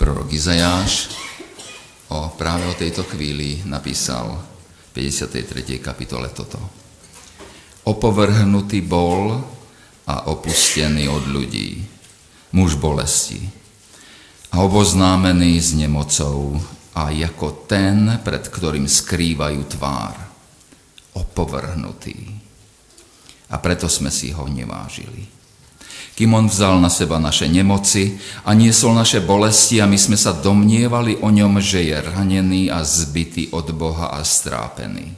Prorok Izajáš o, práve o tejto chvíli napísal v 53. kapitole toto. Opovrhnutý bol a opustený od ľudí, muž bolesti a oboznámený s nemocou a ako ten, pred ktorým skrývajú tvár, opovrhnutý. A preto sme si ho nevážili kým on vzal na seba naše nemoci a niesol naše bolesti a my sme sa domnievali o ňom, že je ranený a zbytý od Boha a strápený.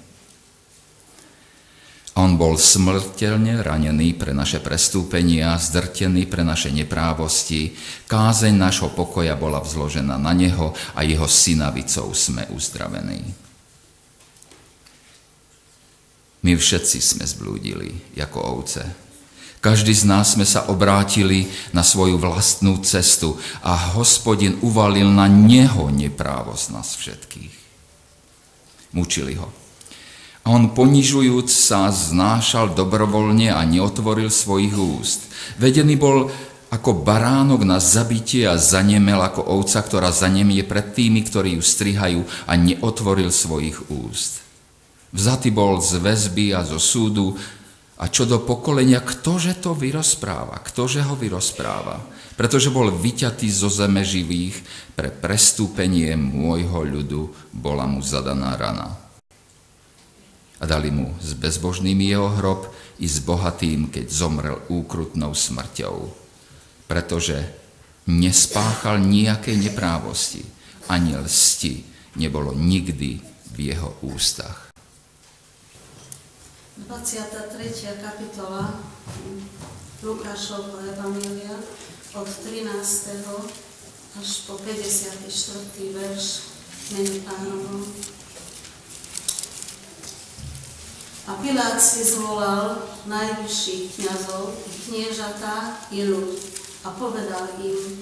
On bol smrteľne ranený pre naše prestúpenia, zdrtený pre naše neprávosti, kázeň nášho pokoja bola vzložená na neho a jeho synavicou sme uzdravení. My všetci sme zblúdili ako ovce. Každý z nás sme sa obrátili na svoju vlastnú cestu a hospodin uvalil na neho neprávosť nás všetkých. Mučili ho. A on ponižujúc sa znášal dobrovoľne a neotvoril svojich úst. Vedený bol ako baránok na zabitie a zanemel ako ovca, ktorá zanemie pred tými, ktorí ju strihajú a neotvoril svojich úst. Vzatý bol z väzby a zo súdu, a čo do pokolenia, ktože to vyrozpráva, ktože ho vyrozpráva. Pretože bol vyťatý zo zeme živých, pre prestúpenie môjho ľudu bola mu zadaná rana. A dali mu s bezbožným jeho hrob i s bohatým, keď zomrel úkrutnou smrťou. Pretože nespáchal nejaké neprávosti, ani lsti nebolo nikdy v jeho ústach. 23. kapitola Lukášovho Evanília od 13. až po 54. verš mene pánovom. A Pilát si zvolal najvyšších kniazov, kniežatá i ľud a povedal im,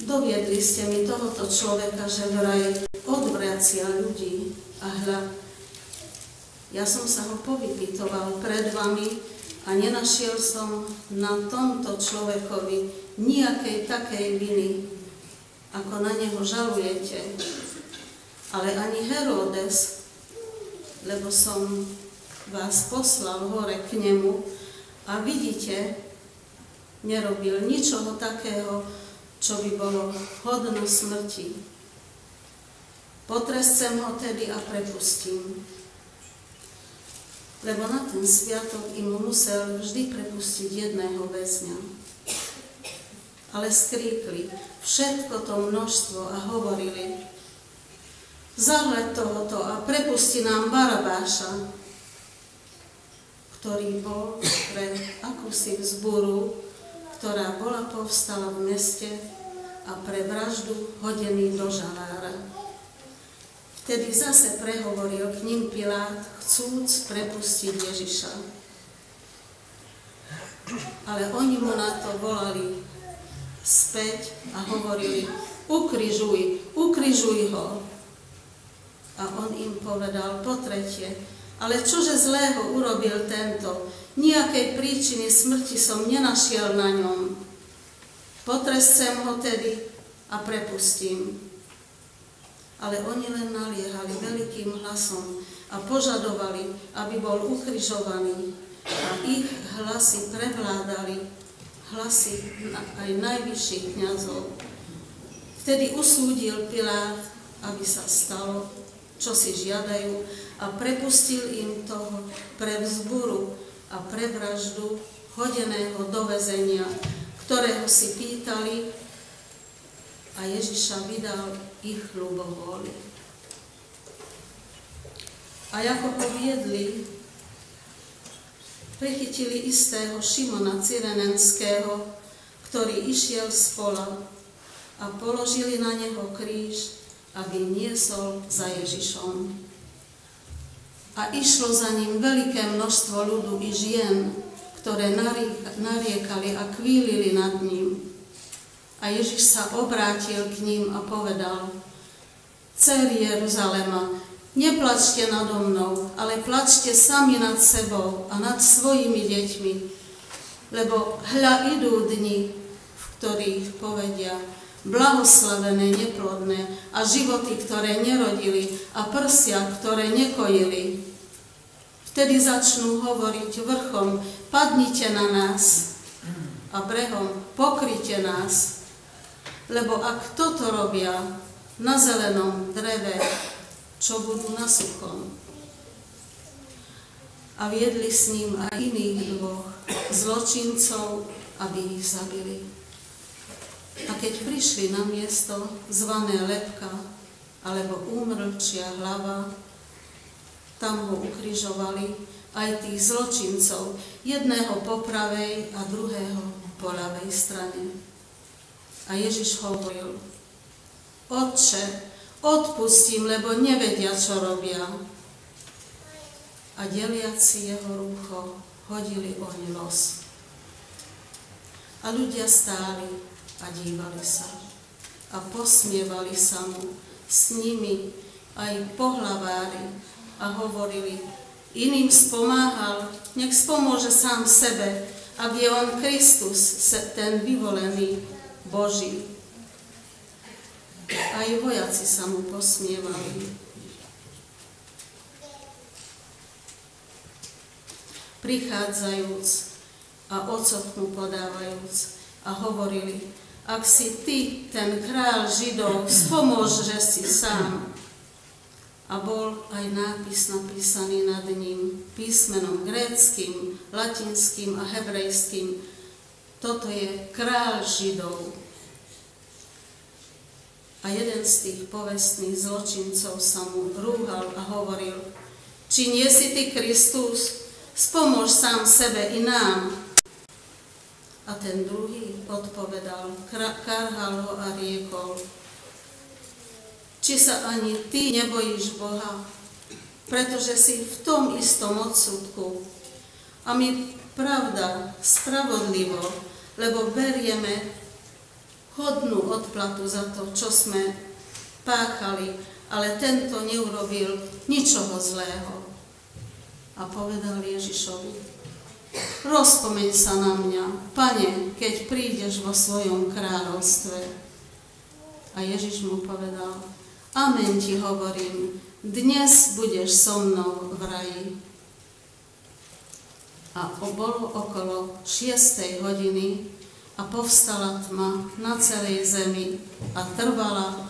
doviedli ste mi tohoto človeka, že vraj odvracia ľudí a hľad ja som sa ho povypitoval pred vami a nenašiel som na tomto človekovi nejakej takej viny, ako na neho žalujete. Ale ani Herodes, lebo som vás poslal hore k nemu a vidíte, nerobil ničoho takého, čo by bolo hodno smrti. Potrescem ho tedy a prepustím lebo na ten sviatok im musel vždy prepustiť jedného väzňa. Ale skríkli všetko to množstvo a hovorili, zahľad tohoto a prepusti nám Barabáša, ktorý bol pre akúsi vzburu, ktorá bola povstala v meste a pre vraždu hodený do žalára. Vtedy zase prehovoril k ním Pilát, chcúc prepustiť Ježiša. Ale oni mu na to volali späť a hovorili, ukrižuj, ukrižuj ho. A on im povedal po tretie, ale čože zlého urobil tento? Nijakej príčiny smrti som nenašiel na ňom. Potrescem ho tedy a prepustím ale oni len naliehali veľkým hlasom a požadovali, aby bol ukrižovaný. A ich hlasy prevládali, hlasy aj najvyšších kniazov. Vtedy usúdil Pilát, aby sa stalo, čo si žiadajú a prepustil im toho pre vzburu a pre vraždu hodeného do vezenia, ktorého si pýtali a Ježiša vydal ich ľubovôli. A ako poviedli, prichytili istého Šimona Cyrenenského, ktorý išiel z pola a položili na neho kríž, aby niesol za Ježišom. A išlo za ním veľké množstvo ľudu i žien, ktoré nariekali a kvílili nad ním. A Ježiš sa obrátil k ním a povedal, Celi Jeruzalema, neplačte nado mnou, ale plačte sami nad sebou a nad svojimi deťmi, lebo hľa idú dni, v ktorých povedia, blahoslavené neplodné a životy, ktoré nerodili a prsia, ktoré nekojili. Vtedy začnú hovoriť vrchom, padnite na nás a brehom, pokryte nás. Lebo ak toto robia na zelenom dreve, čo budú na suchom? A viedli s ním aj iných dvoch zločincov, aby ich zabili. A keď prišli na miesto zvané lepka, alebo úmrlčia hlava, tam ho ukrižovali aj tých zločincov, jedného po pravej a druhého po ľavej strane. A Ježiš hovoril, Otče, odpustím, lebo nevedia, čo robia. A deliaci jeho rúcho hodili oň los. A ľudia stáli a dívali sa. A posmievali sa mu s nimi aj pohlavári a hovorili, iným spomáhal, nech spomôže sám sebe, ak je on Kristus, ten vyvolený Boží. Aj vojaci sa mu posmievali. Prichádzajúc a ocot podávajúc a hovorili, ak si ty, ten král Židov, spomôž, že si sám. A bol aj nápis napísaný nad ním písmenom gréckým, latinským a hebrejským. Toto je král Židov. A jeden z tých povestných zločincov sa mu rúhal a hovoril, či nie si ty Kristus, spomôž sám sebe i nám. A ten druhý odpovedal, karhal ho a riekol, či sa ani ty nebojíš Boha, pretože si v tom istom odsudku. A my pravda, spravodlivo, lebo berieme hodnú odplatu za to, čo sme páchali, ale tento neurobil ničoho zlého. A povedal Ježišovi, Rozpomeň sa na mňa, pane, keď prídeš vo svojom kráľovstve. A Ježiš mu povedal, Amen ti hovorím, dnes budeš so mnou v raji. A bolo okolo šiestej hodiny a povstala tma na celej zemi a trvala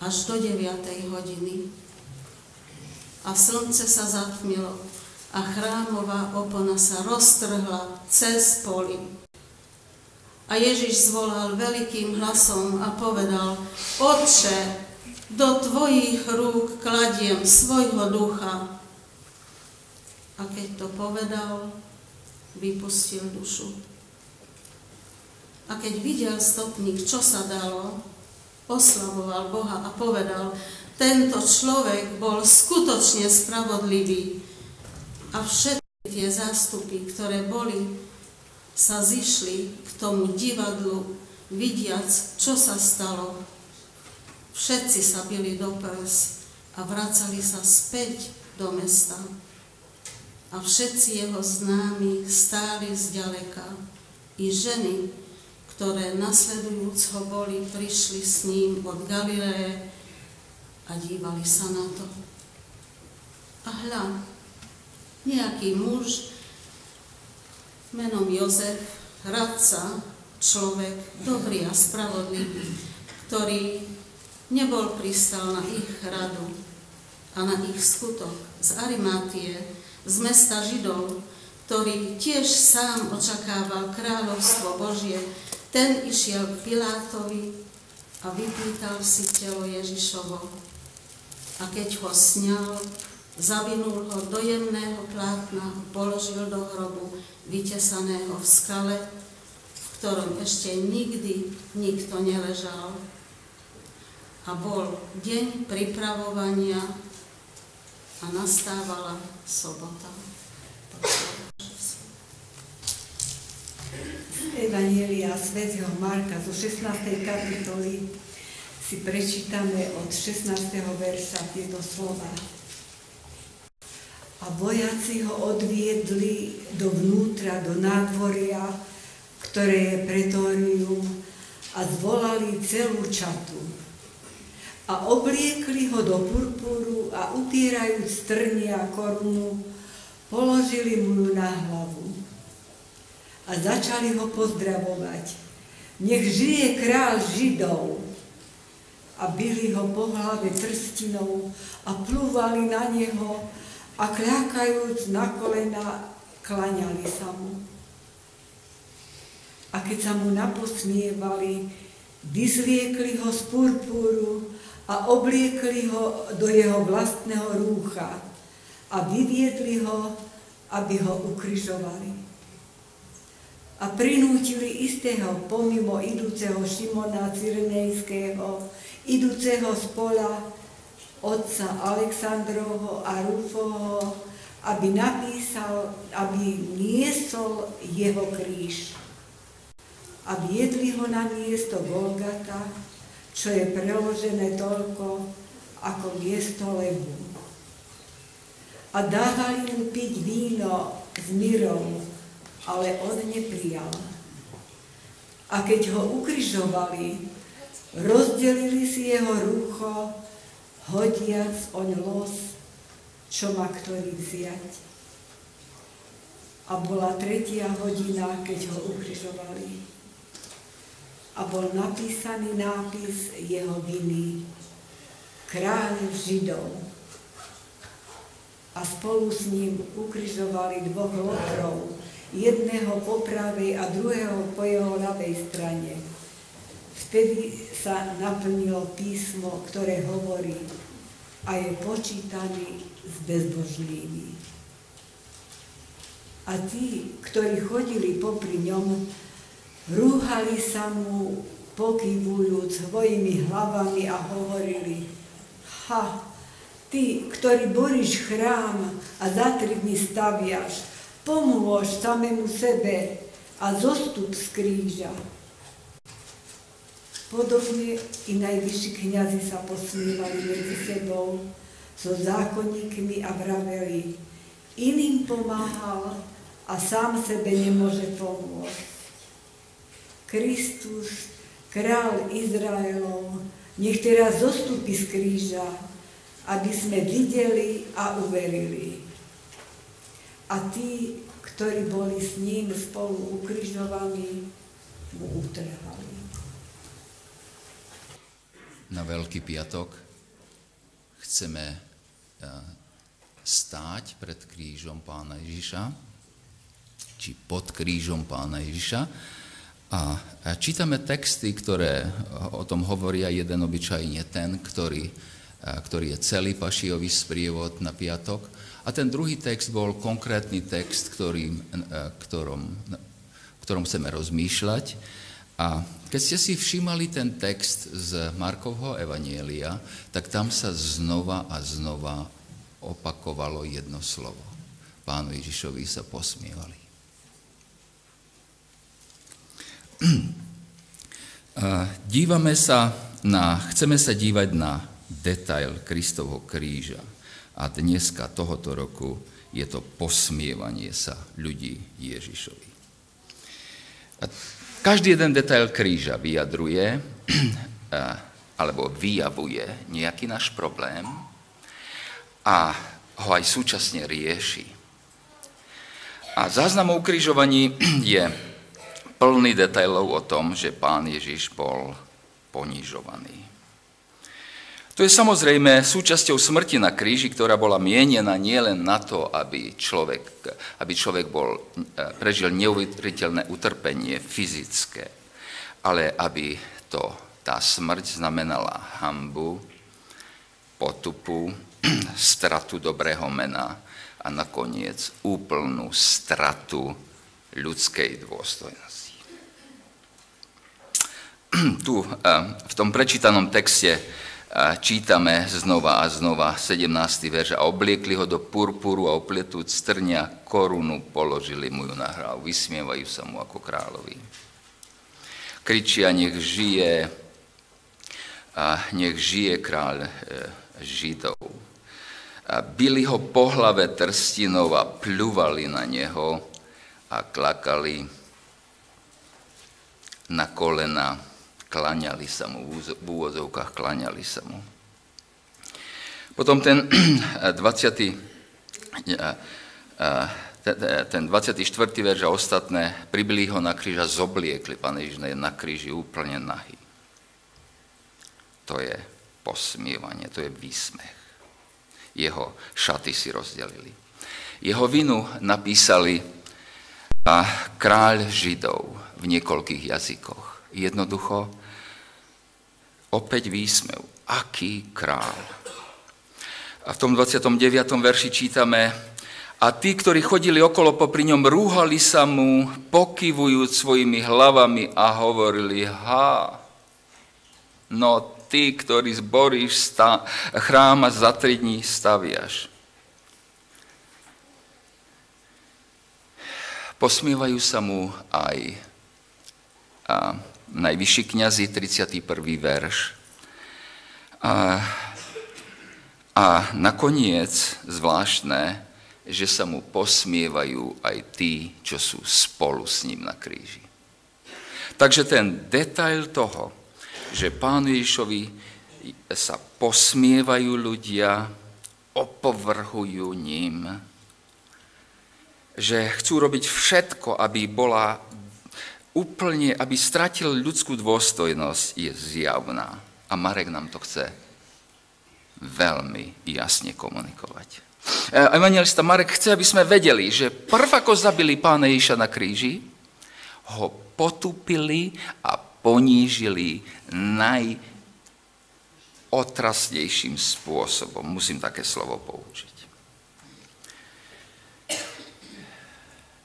až do deviatej hodiny. A slnce sa zatmilo a chrámová opona sa roztrhla cez poli. A Ježiš zvolal veľkým hlasom a povedal, Otče, do Tvojich rúk kladiem svojho ducha. A keď to povedal, vypustil dušu. A keď videl stopník, čo sa dalo, oslavoval Boha a povedal, tento človek bol skutočne spravodlivý, a všetky tie zástupy, ktoré boli, sa zišli k tomu divadlu, vidiac, čo sa stalo. Všetci sa byli do prs a vracali sa späť do mesta. A všetci jeho známi stáli zďaleka. I ženy, ktoré nasledujúc ho boli, prišli s ním od Galileje a dívali sa na to. A hľa, nejaký muž menom Jozef, radca, človek dobrý a spravodlivý, ktorý nebol pristal na ich radu a na ich skutok z Arimátie, z mesta Židov, ktorý tiež sám očakával kráľovstvo Božie, ten išiel k Pilátovi a vypýtal si telo Ježišovo. A keď ho sňal, Zavinul ho do jemného plátna, položil do hrobu, vytesaného v skale, v ktorom ešte nikdy nikto neležal. A bol deň pripravovania a nastávala sobota. Evanielia svätého Marka zo 16. kapitoly si prečítame od 16. verša tieto slova a vojaci ho odviedli dovnútra, do nádvoria, ktoré je pretórium a zvolali celú čatu. A obliekli ho do purpúru a upierajúc trnia korunu, položili mu ju na hlavu. A začali ho pozdravovať. Nech žije král Židov. A byli ho po hlave trstinou a plúvali na neho a kľakajúc na kolena, klaňali sa mu a keď sa mu naposmievali, vyzliekli ho z purpúru a obliekli ho do jeho vlastného rúcha a vyviedli ho, aby ho ukryžovali. A prinútili istého pomimo idúceho Šimona Cyrenejského, idúceho z pola otca Aleksandrovho a Rufoho, aby napísal, aby niesol jeho kríž a viedli ho na miesto Golgata, čo je preložené toľko ako miesto lebu. A dávali mu piť víno s myrou, ale on neprijal. A keď ho ukryžovali, rozdelili si jeho rúcho, hodiac oň los, čo má ktorý vziať. A bola tretia hodina, keď ho ukryžovali a bol napísaný nápis jeho viny Kráľ Židov. A spolu s ním ukrižovali dvoch lotrov, jedného po pravej a druhého po jeho ľavej strane. Vtedy sa naplnilo písmo, ktoré hovorí a je počítaný s bezbožnými. A tí, ktorí chodili popri ňom, Rúhali sa mu, pokývujúc svojimi hlavami a hovorili, ha, ty, ktorý boríš chrám a za tri dny staviaš, pomôž samému sebe a zostup z kríža. Podobne i najvyšší kniazy sa posmívali medzi sebou so zákonníkmi a vraveli, iným pomáhal a sám sebe nemôže pomôcť. Kristus, král Izraelov, nech teraz zostupí z kríža, aby sme videli a uverili. A tí, ktorí boli s ním spolu ukrižovaní, mu utrhali. Na Veľký piatok chceme eh, stáť pred krížom pána Ježiša, či pod krížom pána Ježiša a čítame texty, ktoré o tom hovoria jeden obyčajne ten, ktorý, ktorý je celý pašiový sprievod na piatok. A ten druhý text bol konkrétny text, ktorým, ktorom, ktorom chceme rozmýšľať. A keď ste si všímali ten text z Markovho Evanielia, tak tam sa znova a znova opakovalo jedno slovo. Pánu Ježišovi sa posmievali. Dívame sa na, chceme sa dívať na detail Kristovho kríža. A dneska tohoto roku je to posmievanie sa ľudí Ježišovi. Každý jeden detail kríža vyjadruje alebo vyjavuje nejaký náš problém a ho aj súčasne rieši. A záznam o ukrižovaní je plný detailov o tom, že pán Ježiš bol ponižovaný. To je samozrejme súčasťou smrti na kríži, ktorá bola mienená nielen na to, aby človek, aby človek bol, e, prežil neuveriteľné utrpenie fyzické, ale aby to, tá smrť znamenala hambu, potupu, stratu dobrého mena a nakoniec úplnú stratu ľudskej dôstojnosti. tu eh, v tom prečítanom texte čítame znova a znova 17. verš a obliekli ho do purpuru a opletúc strňa korunu položili mu ju na hlavu. Vysmievajú sa mu ako kráľovi. Kričia, nech žije, a nech žije kráľ eh, Židov. A byli ho po hlave trstinov a pľuvali na neho a klakali na kolena klaňali sa mu, v úvodzovkách klaňali sa mu. Potom ten 20. ten 24. verš a ostatné, pribili ho na kríž a zobliekli, pán Ježiš na kríži úplne nahý. To je posmievanie, to je výsmech. Jeho šaty si rozdelili. Jeho vinu napísali a kráľ Židov v niekoľkých jazykoch. Jednoducho, opäť výsmev. Aký kráľ? A v tom 29. verši čítame, a tí, ktorí chodili okolo popri ňom, rúhali sa mu, pokyvujúc svojimi hlavami a hovorili, ha, no ty, ktorý zboríš chrám a za tri dní staviaš. Posmievajú sa mu aj a, najvyšší kniazy, 31. verš. A, a nakoniec zvláštne, že sa mu posmievajú aj tí, čo sú spolu s ním na kríži. Takže ten detail toho, že pánu Ježišovi sa posmievajú ľudia, opovrhujú ním, že chcú robiť všetko, aby bola úplne, aby stratil ľudskú dôstojnosť, je zjavná. A Marek nám to chce veľmi jasne komunikovať. E, evangelista Marek chce, aby sme vedeli, že prv ako zabili pána Ježiša na kríži, ho potupili a ponížili najotrasnejším spôsobom. Musím také slovo použiť.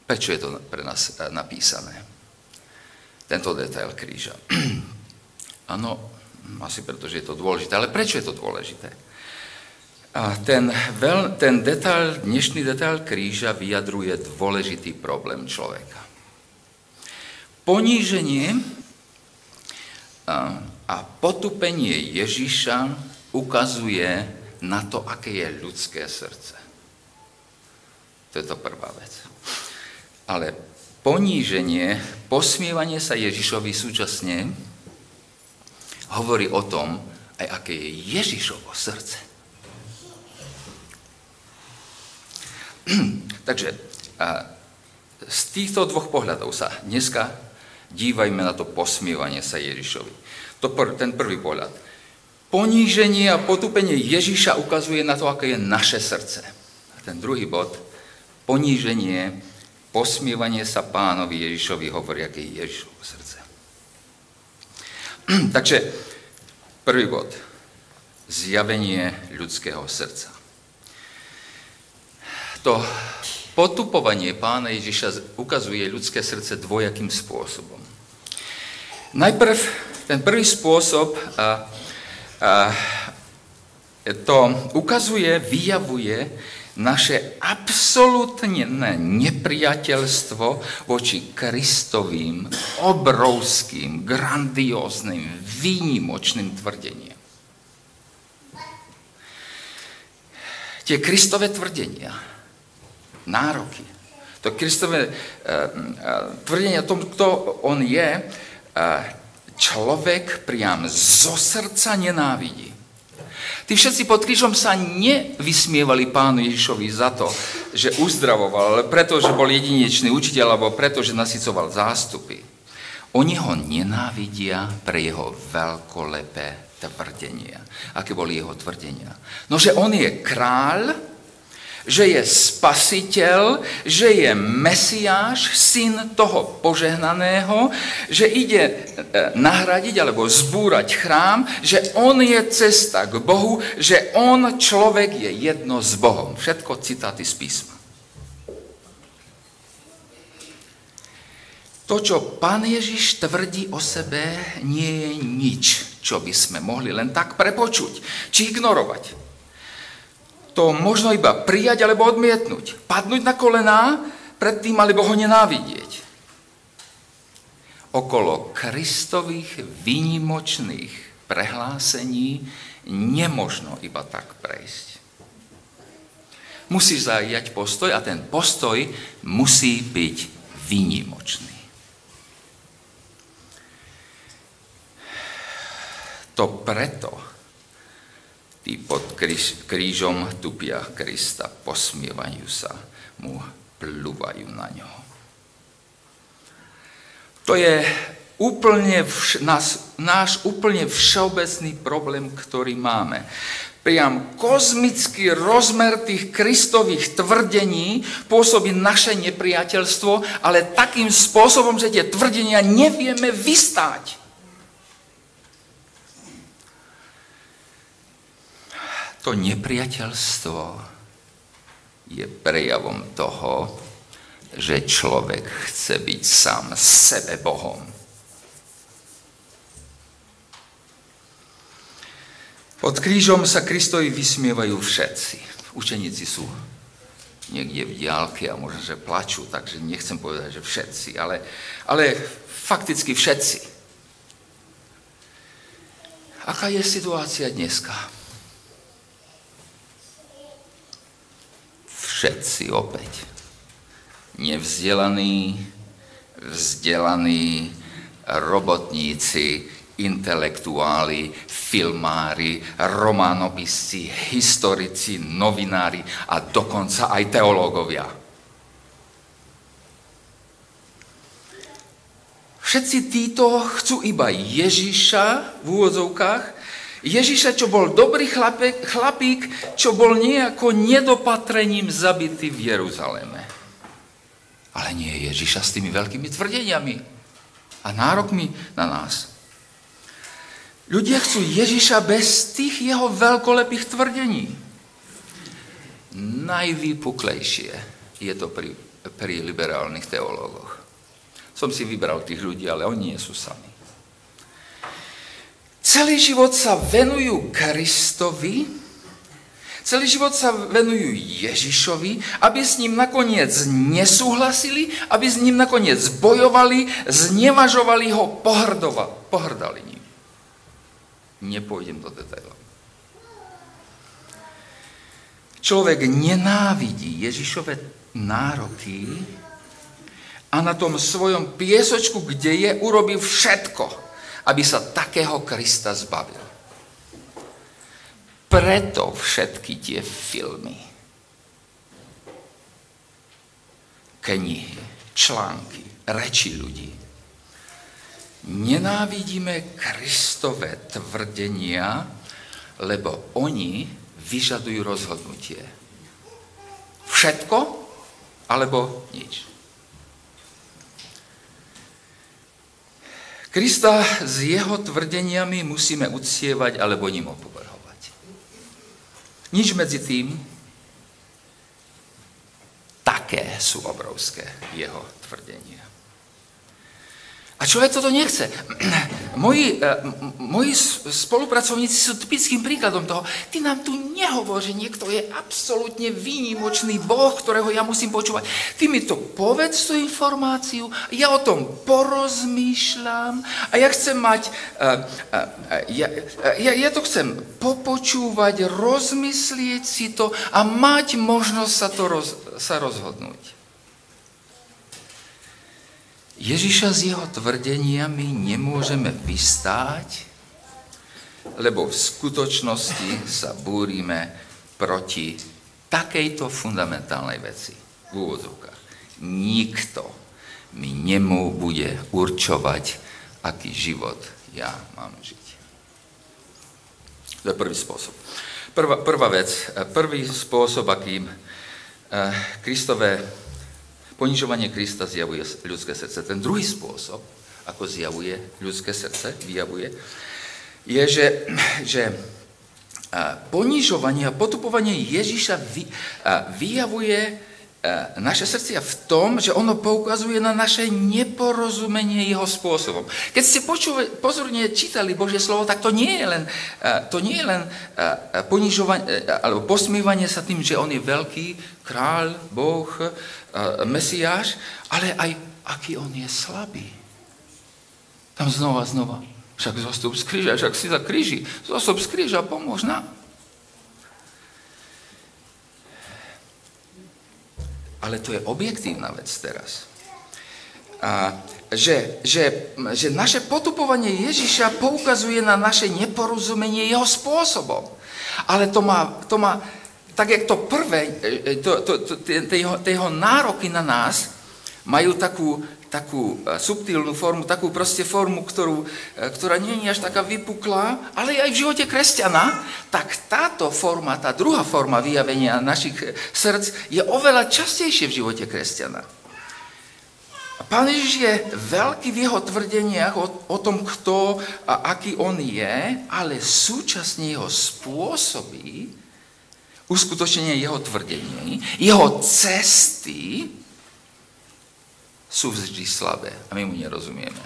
Prečo je to pre nás eh, napísané? Tento detail kríža. Áno, asi preto, že je to dôležité. Ale prečo je to dôležité? A ten, veľ, ten detail, dnešný detail kríža vyjadruje dôležitý problém človeka. Poníženie a, a potupenie Ježiša ukazuje na to, aké je ľudské srdce. To je to prvá vec. Ale poníženie, posmievanie sa Ježišovi súčasne hovorí o tom, aj aké je Ježišovo srdce. Takže z týchto dvoch pohľadov sa dneska dívajme na to posmievanie sa Ježišovi. To pr- ten prvý pohľad. Poníženie a potupenie Ježiša ukazuje na to, aké je naše srdce. A ten druhý bod, poníženie posmievanie sa pánovi Ježišovi hovorí, aké je Ježišovo srdce. Takže prvý bod. Zjavenie ľudského srdca. To potupovanie pána Ježiša ukazuje ľudské srdce dvojakým spôsobom. Najprv ten prvý spôsob a, a, to ukazuje, vyjavuje naše absolútne nepriateľstvo voči Kristovým obrovským, grandióznym, výnimočným tvrdeniam. Tie Kristové tvrdenia, nároky, to Kristové uh, uh, tvrdenia o tom, kto on je, uh, človek priam zo srdca nenávidí. Tí všetci pod krížom sa nevysmievali pánu Ježišovi za to, že uzdravoval, ale preto, že bol jedinečný učiteľ, alebo preto, že nasycoval zástupy. Oni ho nenávidia pre jeho veľkolepé tvrdenia. Aké boli jeho tvrdenia? No, že on je kráľ, že je spasiteľ, že je Mesiáš, syn toho požehnaného, že ide e, nahradiť alebo zbúrať chrám, že on je cesta k Bohu, že on, človek, je jedno s Bohom. Všetko citáty z písma. To, čo pán Ježiš tvrdí o sebe, nie je nič, čo by sme mohli len tak prepočuť, či ignorovať to možno iba prijať alebo odmietnúť. Padnúť na kolená pred tým, alebo ho nenávidieť. Okolo Kristových výnimočných prehlásení nemožno iba tak prejsť. Musíš zaujať postoj a ten postoj musí byť výnimočný. To preto tí pod kríž, krížom tupia Krista, posmievajú sa mu, plúvajú na ňo. To je úplne vš- nás, náš úplne všeobecný problém, ktorý máme priam kozmický rozmer tých kristových tvrdení pôsobí naše nepriateľstvo, ale takým spôsobom, že tie tvrdenia nevieme vystáť. To nepriateľstvo je prejavom toho, že človek chce byť sám sebe Bohom. Pod krížom sa Kristovi vysmievajú všetci. Učeníci sú niekde v diálke a možno, že plačú, takže nechcem povedať, že všetci, ale, ale fakticky všetci. Aká je situácia dneska? Všetci opäť. Nevzdelaní, vzdelaní, robotníci, intelektuáli, filmári, románopisci, historici, novinári a dokonca aj teológovia. Všetci títo chcú iba Ježiša v úvodzovkách, Ježiša, čo bol dobrý chlapík, chlapík, čo bol nejako nedopatrením zabitý v Jeruzaleme. Ale nie Ježiša s tými veľkými tvrdeniami a nárokmi na nás. Ľudia chcú Ježiša bez tých jeho veľkolepých tvrdení. Najvýpuklejšie je to pri, pri liberálnych teológoch. Som si vybral tých ľudí, ale oni nie sú sami. Celý život sa venujú Kristovi, celý život sa venujú Ježišovi, aby s ním nakoniec nesúhlasili, aby s ním nakoniec bojovali, znevažovali ho, pohrdali ním. Nepôjdem do detailov. Človek nenávidí Ježišove nároky a na tom svojom piesočku, kde je, urobí všetko, aby sa takého Krista zbavil. Preto všetky tie filmy, knihy, články, reči ľudí, Nenávidíme Kristové tvrdenia, lebo oni vyžadujú rozhodnutie. Všetko alebo nič. Krista s jeho tvrdeniami musíme uctievať alebo ním opovrhovať. Nič medzi tým. Také sú obrovské jeho tvrdenia. A človek toto nechce. Moji, e, moji spolupracovníci sú typickým príkladom toho. Ty nám tu nehovor, že niekto je absolútne výnimočný Boh, ktorého ja musím počúvať. Ty mi to povedz tú informáciu, ja o tom porozmýšľam a ja chcem mať, e, e, ja, ja, ja to chcem popočúvať, rozmyslieť si to a mať možnosť sa, to roz, sa rozhodnúť. Ježiša s jeho tvrdeniami nemôžeme vystáť, lebo v skutočnosti sa búrime proti takejto fundamentálnej veci v úvodzovkách. Nikto mi nemô bude určovať, aký život ja mám žiť. To je prvý spôsob. Prvá, prvá vec, prvý spôsob, akým eh, Kristové Ponižovanie Krista zjavuje ľudské srdce. Ten druhý spôsob, ako zjavuje ľudské srdce, vyjavuje, je, že, že ponižovanie a potupovanie Ježiša vyjavuje naše srdcia v tom, že ono poukazuje na naše neporozumenie jeho spôsobom. Keď ste počúve, pozorne čítali Božie slovo, tak to nie je len, to nie je len ponižovanie, alebo posmievanie sa tým, že on je veľký kráľ, Boh, Mesiáš, ale aj aký on je slabý. Tam znova, znova. Však zostup z kríža, však si za kríži. Zostup z kríža, pomôž nám. Ale to je objektívna vec teraz. A, že, že, že naše potupovanie Ježiša poukazuje na naše neporozumenie jeho spôsobom. Ale to má, to má tak jak to prvé, e, e, to, to, to, tie, jeho, tie nároky na nás majú takú, takú e, subtilnú formu, takú proste formu, ktorú, ktorá nie je až taká vypuklá, ale aj v živote kresťana, tak táto forma, tá druhá forma vyjavenia našich srdc je oveľa častejšie v živote kresťana. Pán Ježiš je veľký v jeho tvrdeniach o, o tom, kto a aký on je, ale súčasne jeho spôsoby uskutočnenie jeho tvrdení, jeho cesty sú vždy slabé a my mu nerozumieme.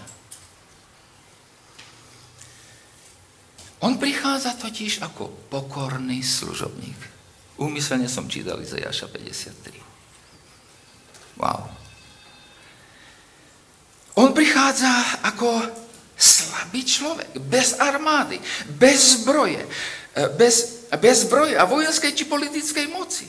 On prichádza totiž ako pokorný služobník. Úmyselne som čítal Izajaša 53. Wow. On prichádza ako slabý človek, bez armády, bez zbroje, e, bez, bez zbroje a vojenskej či politickej moci.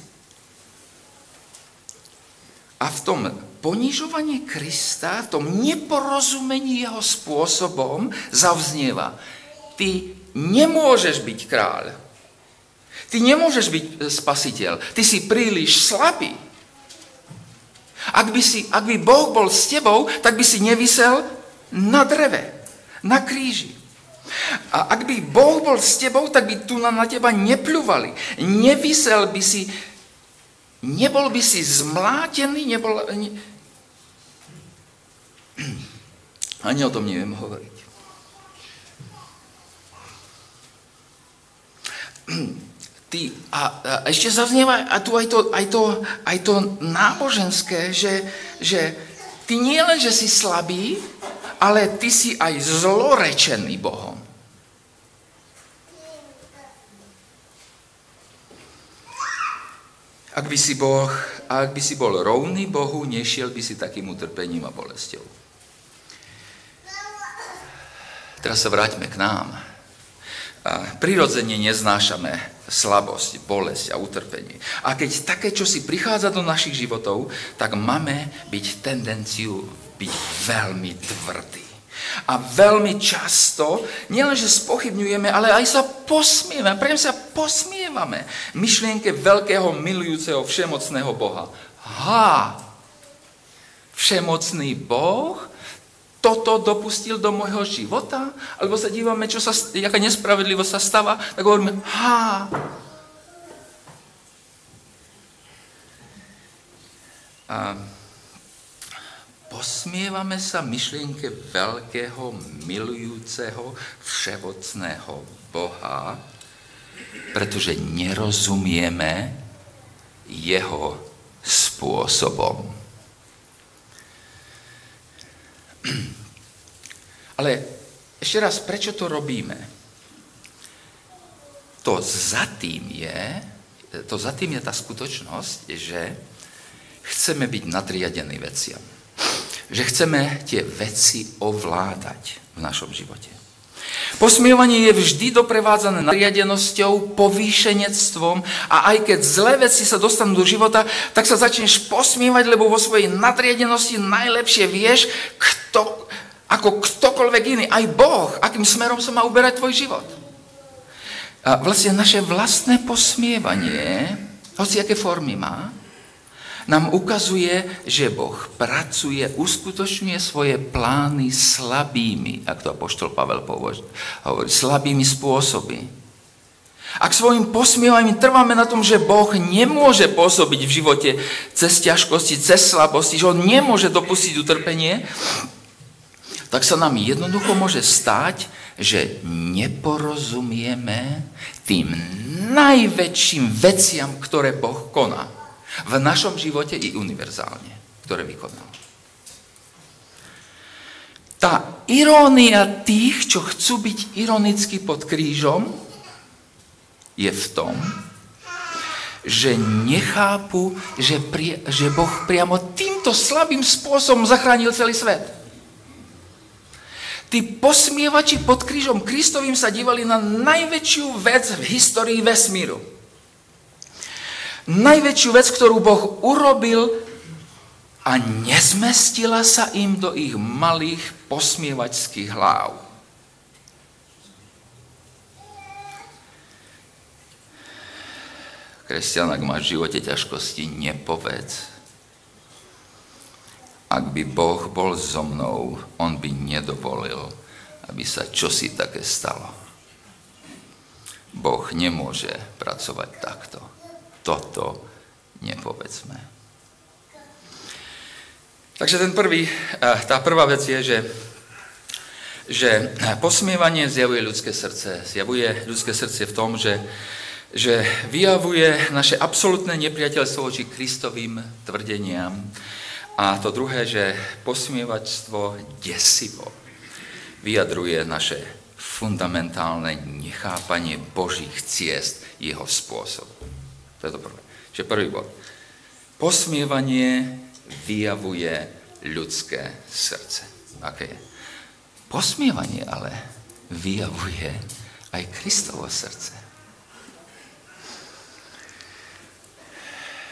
A v tom ponižovaní Krista, v tom neporozumení jeho spôsobom zavznieva. Ty nemôžeš byť kráľ. Ty nemôžeš byť spasiteľ. Ty si príliš slabý. Ak by, si, ak by Boh bol s tebou, tak by si nevysel na dreve, na kríži. A ak by Boh bol s tebou, tak by tu na teba nepľuvali. Nevysel by si, nebol by si zmlátený, nebol... Ne... Ani o tom neviem hovoriť. Ty, a, a ešte zaznieva a tu aj to, aj to, aj to náboženské, že, že ty nie len, že si slabý, ale ty si aj zlorečený Bohom. Ak by si, boh, ak by si bol rovný Bohu, nešiel by si takým utrpením a bolesťou. Teraz sa vráťme k nám. Prirodzene neznášame slabosť, bolesť a utrpenie. A keď také, čo si prichádza do našich životov, tak máme byť tendenciu byť veľmi tvrdý. A veľmi často, nielenže spochybňujeme, ale aj sa posmievame, prejme sa posmievame myšlienke veľkého, milujúceho, všemocného Boha. Ha! Všemocný Boh toto dopustil do môjho života? Alebo sa dívame, čo sa, jaká nespravedlivosť sa stáva, tak hovoríme, ha. A posmievame sa myšlienke veľkého, milujúceho, vševocného Boha, pretože nerozumieme jeho spôsobom. Ale ešte raz, prečo to robíme? To za tým je, to za tým je tá skutočnosť, že chceme byť nadriadení veciam. Že chceme tie veci ovládať v našom živote. Posmievanie je vždy doprevádzané nadriadenosťou, povýšenectvom a aj keď zlé veci sa dostanú do života, tak sa začneš posmievať, lebo vo svojej nadriadenosti najlepšie vieš, kto, ako ktokoľvek iný, aj Boh, akým smerom sa má uberať tvoj život. A vlastne naše vlastné posmievanie, hoci aké formy má, nám ukazuje, že Boh pracuje, uskutočňuje svoje plány slabými, ak to apoštol Pavel hovorí, slabými spôsoby. Ak svojim posmievaním trváme na tom, že Boh nemôže pôsobiť v živote cez ťažkosti, cez slabosti, že On nemôže dopustiť utrpenie, tak sa nám jednoducho môže stať, že neporozumieme tým najväčším veciam, ktoré Boh koná. V našom živote i univerzálne, ktoré vykonal. Tá irónia tých, čo chcú byť ironicky pod krížom, je v tom, že nechápu, že, pri, že Boh priamo týmto slabým spôsobom zachránil celý svet. Tí posmievači pod krížom Kristovým sa dívali na najväčšiu vec v histórii vesmíru. Najväčšiu vec, ktorú Boh urobil a nezmestila sa im do ich malých posmievačských hlav. Kresťan, ak máš v živote ťažkosti, nepovedz. Ak by Boh bol so mnou, on by nedovolil, aby sa čosi také stalo. Boh nemôže pracovať takto. Toto nepovedzme. Takže ten prvý, eh, tá prvá vec je, že, že posmievanie zjavuje ľudské srdce. Zjavuje ľudské srdce v tom, že že vyjavuje naše absolútne nepriateľstvo voči Kristovým tvrdeniam. A to druhé, že posmievačstvo desivo vyjadruje naše fundamentálne nechápanie Božích ciest, jeho spôsob. To je to prvé. Čiže prvý bod. Posmievanie vyjavuje ľudské srdce. Aké je? Posmievanie ale vyjavuje aj Kristovo srdce.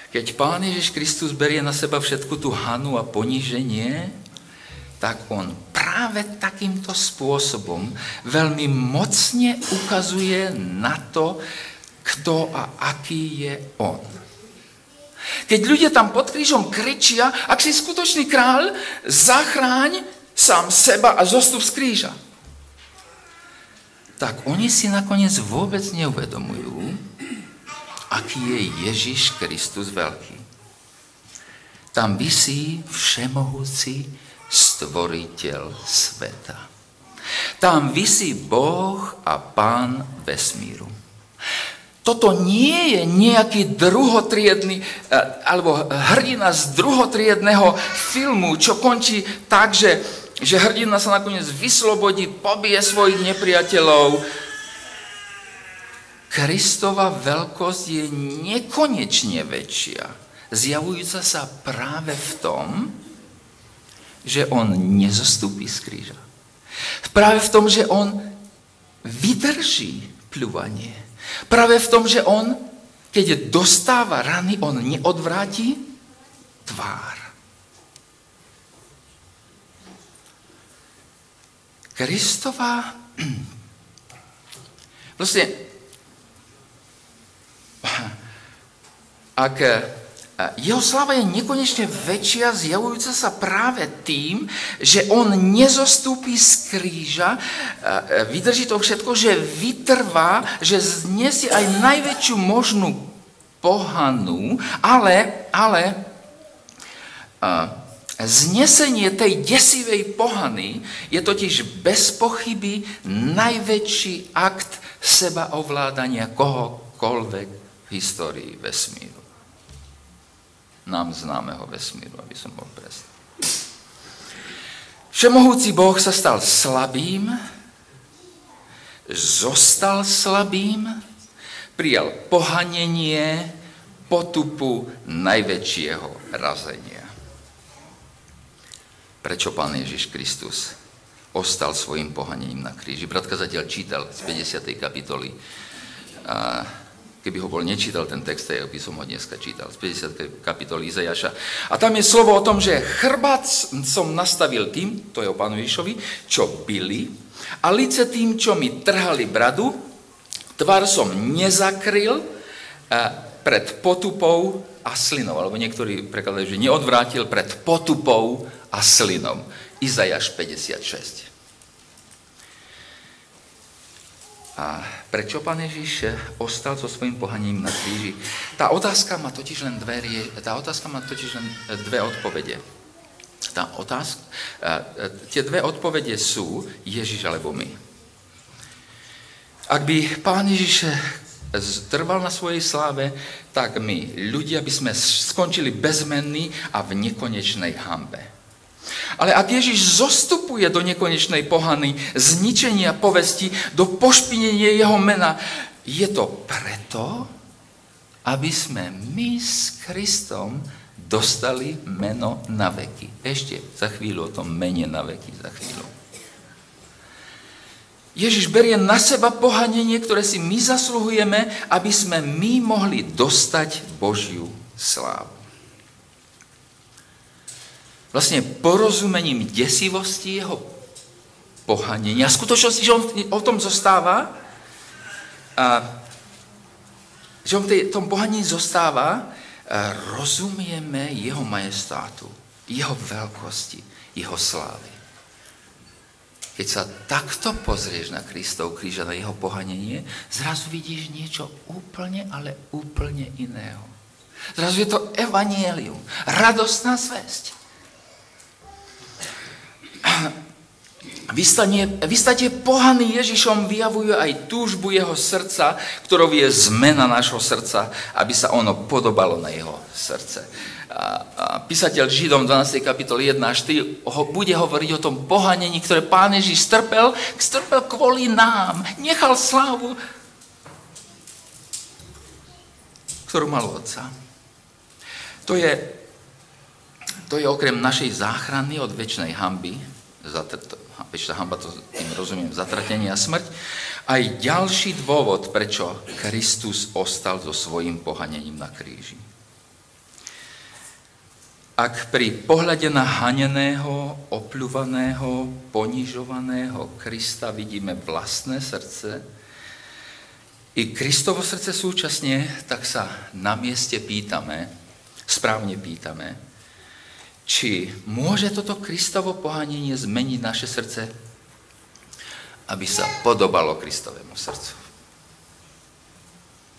Keď Pán Ježiš Kristus berie na seba všetku tú hanu a poníženie, tak on práve takýmto spôsobom veľmi mocne ukazuje na to, kto a aký je on. Keď ľudia tam pod krížom kričia, ak si skutočný kráľ, zachráň sám seba a zostup z kríža. Tak oni si nakoniec vôbec neuvedomujú, aký je Ježiš Kristus veľký. Tam vysí všemohúci stvoriteľ sveta. Tam vysí Boh a Pán vesmíru. Toto nie je nejaký druhotriedný, eh, alebo hrdina z druhotriedného filmu, čo končí tak, že, že hrdina sa nakoniec vyslobodí, pobije svojich nepriateľov, Kristova veľkosť je nekonečne väčšia, zjavujúca sa práve v tom, že on nezostúpi z kríža. Práve v tom, že on vydrží pľúvanie. Práve v tom, že on, keď dostáva rany, on neodvráti tvár. Kristova, proste ak jeho sláva je nekonečne väčšia, zjavujúca sa práve tým, že on nezostúpi z kríža, e, vydrží to všetko, že vytrvá, že znesie aj najväčšiu možnú pohanu, ale, ale znesenie tej desivej pohany je totiž bez pochyby najväčší akt sebaovládania kohokoľvek v histórii vesmíru. Nám známeho vesmíru, aby som bol presný. Všemohúci Boh sa stal slabým, zostal slabým, prijal pohanenie potupu najväčšieho razenia. Prečo Pán Ježiš Kristus ostal svojim pohanením na kríži? Brat kazateľ čítal z 50. kapitoly Keby ho bol nečítal ten text, tak by som ho dneska čítal, z 50. kapitoly Izajaša. A tam je slovo o tom, že chrbát som nastavil tým, to je o pánu Ježišovi, čo byli, a lice tým, čo mi trhali bradu, tvar som nezakryl pred potupou a slinou. Alebo niektorí prekladajú, že neodvrátil pred potupou a slinom. Izajaš 56. A prečo pán Ježiš ostal so svojím pohaním na kríži? Tá otázka má totiž len dve, tá otázka má totiž len dve odpovede. Tá otázka, tie dve odpovede sú Ježiš alebo my. Ak by pán Ježiš trval na svojej sláve, tak my, ľudia, by sme skončili bezmenní a v nekonečnej hambe. Ale ak Ježiš zostupuje do nekonečnej pohany, zničenia povesti, do pošpinenia jeho mena, je to preto, aby sme my s Kristom dostali meno na veky. Ešte za chvíľu o tom mene na veky, za chvíľu. Ježiš berie na seba pohanenie, ktoré si my zasluhujeme, aby sme my mohli dostať Božiu slávu. Vlastne porozumením desivosti jeho pohanenia. Skutočnosti, že on o tom zostáva, a, že on v tom pohanení zostáva, rozumieme jeho majestátu, jeho veľkosti, jeho slávy. Keď sa takto pozrieš na Kristov kríž a na jeho pohanenie, zrazu vidíš niečo úplne, ale úplne iného. Zrazu je to evanielium, radostná zväzť. Vystanie, vystatie pohaný Ježišom vyjavuje aj túžbu jeho srdca, ktorou je zmena nášho srdca, aby sa ono podobalo na jeho srdce a písateľ Židom 12. kapitol 1 až 4 ho, bude hovoriť o tom pohanení, ktoré pán Ježiš strpel, strpel kvôli nám. Nechal slávu, ktorú mal otca. To je, to je okrem našej záchrany od väčšnej hamby, väčšia hamba, to tým rozumiem, zatratenie a smrť, aj ďalší dôvod, prečo Kristus ostal so svojím pohanením na kríži. Ak pri pohľade na haneného, opľúvaného, ponižovaného Krista vidíme vlastné srdce, i Kristovo srdce súčasne, tak sa na mieste pýtame, správne pýtame, či môže toto Kristovo pohanenie zmeniť naše srdce, aby sa podobalo Kristovému srdcu.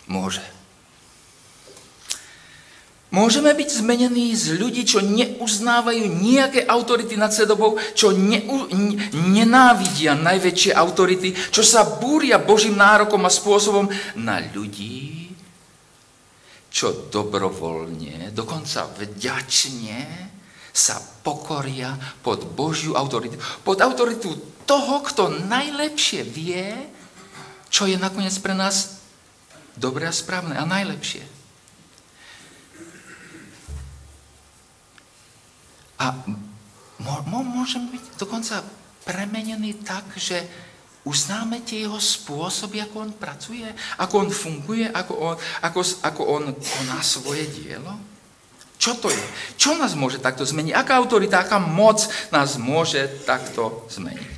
Môže. Môžeme byť zmenení z ľudí, čo neuznávajú nejaké autority nad sebou, čo neu, nenávidia najväčšie autority, čo sa búria Božím nárokom a spôsobom na ľudí, čo dobrovoľne, dokonca vďačne sa pokoria pod Božiu autoritu. Pod autoritu toho, kto najlepšie vie, čo je nakoniec pre nás dobré a správne a najlepšie. A môžeme byť dokonca premenený tak, že uznáme tie jeho spôsoby, ako on pracuje, ako on funguje, ako on, ako, ako on koná svoje dielo? Čo to je? Čo nás môže takto zmeniť? Aká autorita, aká moc nás môže takto zmeniť?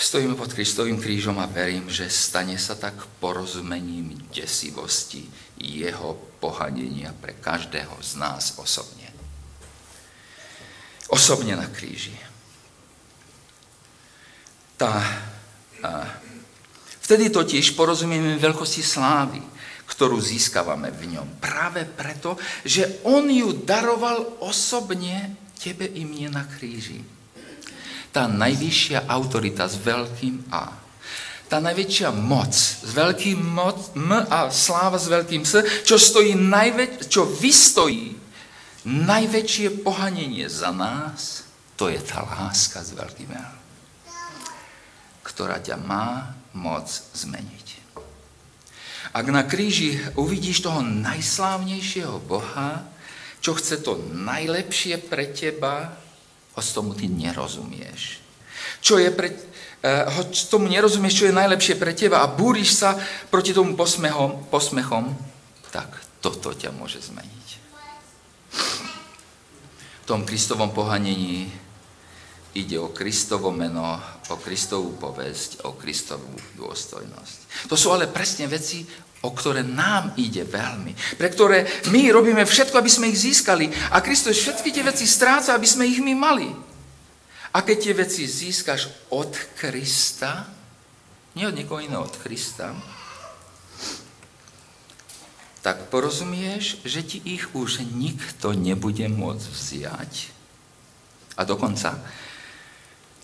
Stojíme pod Kristovým krížom a verím, že stane sa tak porozumením desivosti jeho pohanenia pre každého z nás osobne osobne na kríži. Tá, a, vtedy totiž porozumieme veľkosti slávy, ktorú získavame v ňom. Práve preto, že on ju daroval osobne tebe i mne na kríži. Tá najvyššia autorita s veľkým A. Tá najväčšia moc s veľkým moc, M a sláva s veľkým S, čo, stojí najväč, čo vystojí najväčšie pohanenie za nás, to je tá láska s veľkým L, ktorá ťa má moc zmeniť. Ak na kríži uvidíš toho najslávnejšieho Boha, čo chce to najlepšie pre teba, hoď tomu ty nerozumieš. Čo je pre, eh, hoď tomu nerozumieš, čo je najlepšie pre teba a búriš sa proti tomu posmechom, posmechom, tak toto ťa môže zmeniť tom Kristovom pohanení ide o Kristovo meno, o Kristovú povesť, o Kristovú dôstojnosť. To sú ale presne veci, o ktoré nám ide veľmi, pre ktoré my robíme všetko, aby sme ich získali a Kristus všetky tie veci stráca, aby sme ich my mali. A keď tie veci získaš od Krista, nie od niekoho iného, od Krista, tak porozumieš, že ti ich už nikto nebude môcť vziať. A dokonca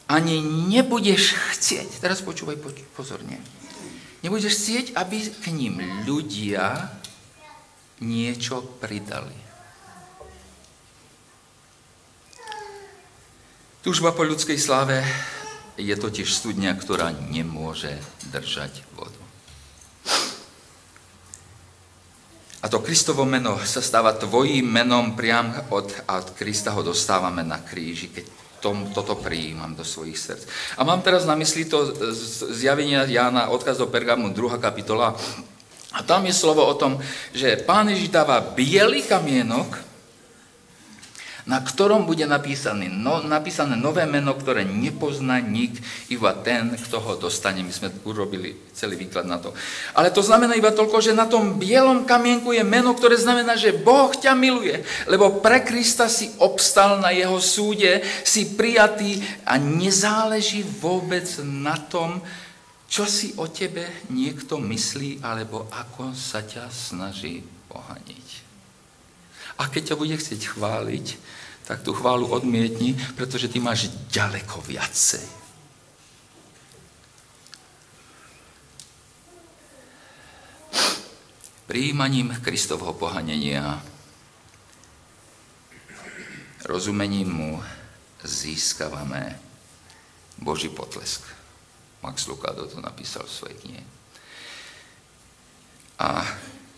ani nebudeš chcieť, teraz počúvaj pozorne, nebudeš chcieť, aby k ním ľudia niečo pridali. Túžba po ľudskej sláve je totiž studňa, ktorá nemôže držať vodu. A to Kristovo meno sa stáva tvojím menom priam od, od Krista ho dostávame na kríži, keď tom, toto prijímam do svojich srdc. A mám teraz na mysli to zjavenie Jána, odkaz do Pergamu, 2. kapitola. A tam je slovo o tom, že pán Ježiš dáva biely kamienok na ktorom bude napísané, no, napísané nové meno, ktoré nepozná nik, iba ten, kto ho dostane. My sme urobili celý výklad na to. Ale to znamená iba toľko, že na tom bielom kamienku je meno, ktoré znamená, že Boh ťa miluje, lebo pre Krista si obstal na jeho súde, si prijatý a nezáleží vôbec na tom, čo si o tebe niekto myslí, alebo ako sa ťa snaží pohaniť. A keď ťa bude chcieť chváliť, tak tú chválu odmietni, pretože ty máš ďaleko viacej. Príjmaním Kristovho pohanenia, rozumením mu získavame Boží potlesk. Max Lucado to napísal v svojej knihe. A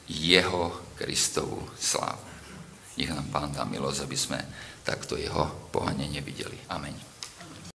jeho Kristovú slávu. Nech nám Pán dá milosť, aby sme takto jeho pohanenie videli. Amen.